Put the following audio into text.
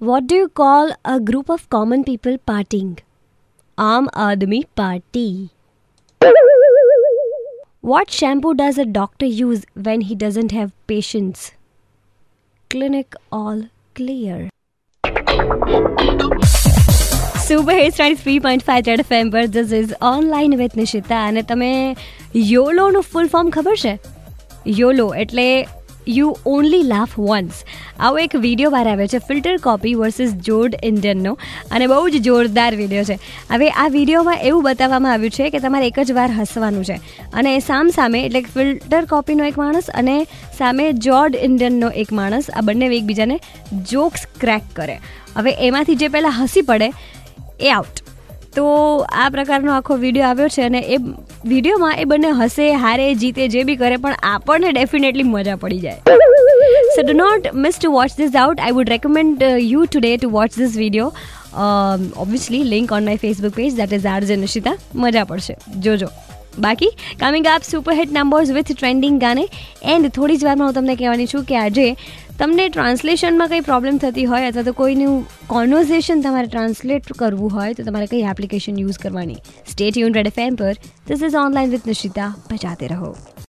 What do you call a group of common people partying? Aam Aadmi Party. What shampoo does a doctor use when he doesn't have patients? Clinic all clear. Super hits ninety three point five Red FM પર this is online with Nishita અને તમે યોલોનું full form ખબર છે યોલો એટલે you only laugh once આવો એક video બહાર આવ્યો છે ફિલ્ટર કોપી વર્સિસ જોર્ડ ઇન્ડિયનનો અને બહુ જ જોરદાર વીડિયો છે. હવે આ વિડીયોમાં એવું બતાવવામાં આવ્યું છે કે તમારે એક જ વાર હસવાનું છે. અને સામ સામે એટલે ફિલ્ટર કોપીનો એક માણસ અને સામે જોર્ડ ઇન્ડિયનનો એક માણસ, આ બંને એકબીજાને જોક્સ ક્રેક કરે. હવે એમાંથી જે પહેલાં હસી પડે, એ આઉટ તો આ પ્રકારનો આખો વીડિયો આવ્યો છે અને એ વિડીયોમાં એ બંને હસે, હારે, જીતે, જે બી કરે, પણ આપણને ડેફિનેટલી મજા પડી જાય. So do not miss to watch this out I would recommend you today to watch this video obviously link on my Facebook page that is R J Nishita મજા પડશે. જોજો. બાકી કમિંગ આપ સુપરહિટ નંબર્સ વિથ ટ્રેન્ડિંગ ગાને and થોડી જ વારમાં હું તમને કહેવાની છું કે આજે તમને ટ્રાન્સલેશનમાં કંઈ પ્રોબ્લેમ થતી હોય અથવા તો કોઈનું કોન્વર્ઝેશન તમારે ટ્રાન્સલેટ કરવું હોય, તો તમારે કઈ એપ્લિકેશન યુઝ કરવાની. સ્ટેટ યુન એફ પર. This is online with Nishita બજાતે રહો.